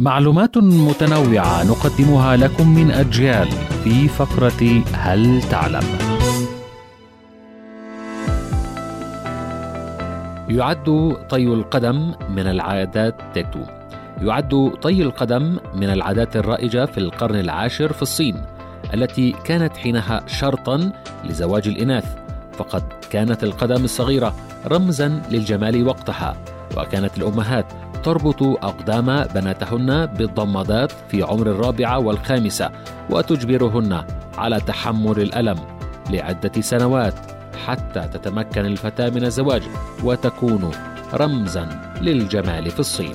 معلومات متنوعة نقدمها لكم من أجيال في فقرة هل تعلم؟ يعد طي القدم من العادات تكتو يعد طي القدم من العادات الرائجة في القرن العاشر في الصين التي كانت حينها شرطا لزواج الإناث فقد كانت القدم الصغيرة رمزا للجمال وقتها وكانت الأمهات تربط أقدام بناتهن بالضمادات في عمر الرابعة والخامسة وتجبرهن على تحمل الألم لعدة سنوات حتى تتمكن الفتاة من الزواج وتكون رمزا للجمال في الصين.